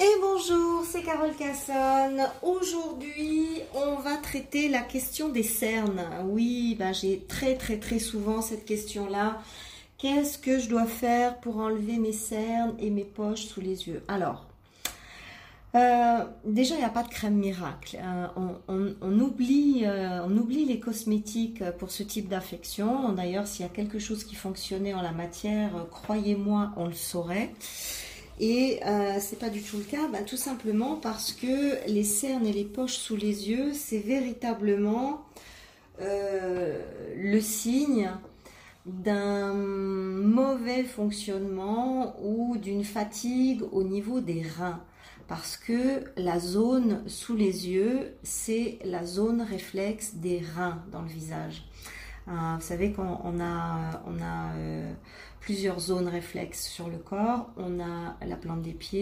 Et bonjour, c'est Carole Cassonne. Aujourd'hui, on va traiter la question des cernes. Oui, ben j'ai très très très souvent cette question-là. Qu'est-ce que je dois faire pour enlever mes cernes et mes poches sous les yeux? Alors, euh, déjà, il n'y a pas de crème miracle. Euh, on, oublie, euh, on oublie les cosmétiques pour ce type d'affection. D'ailleurs, s'il y a quelque chose qui fonctionnait en la matière, croyez-moi, on le saurait. Et euh, c'est pas du tout le cas, ben, tout simplement parce que les cernes et les poches sous les yeux, c'est véritablement euh, le signe d'un mauvais fonctionnement ou d'une fatigue au niveau des reins. Parce que la zone sous les yeux, c'est la zone réflexe des reins dans le visage. Euh, vous savez qu'on a, on a euh, plusieurs zones réflexes sur le corps. On a la plante des pieds,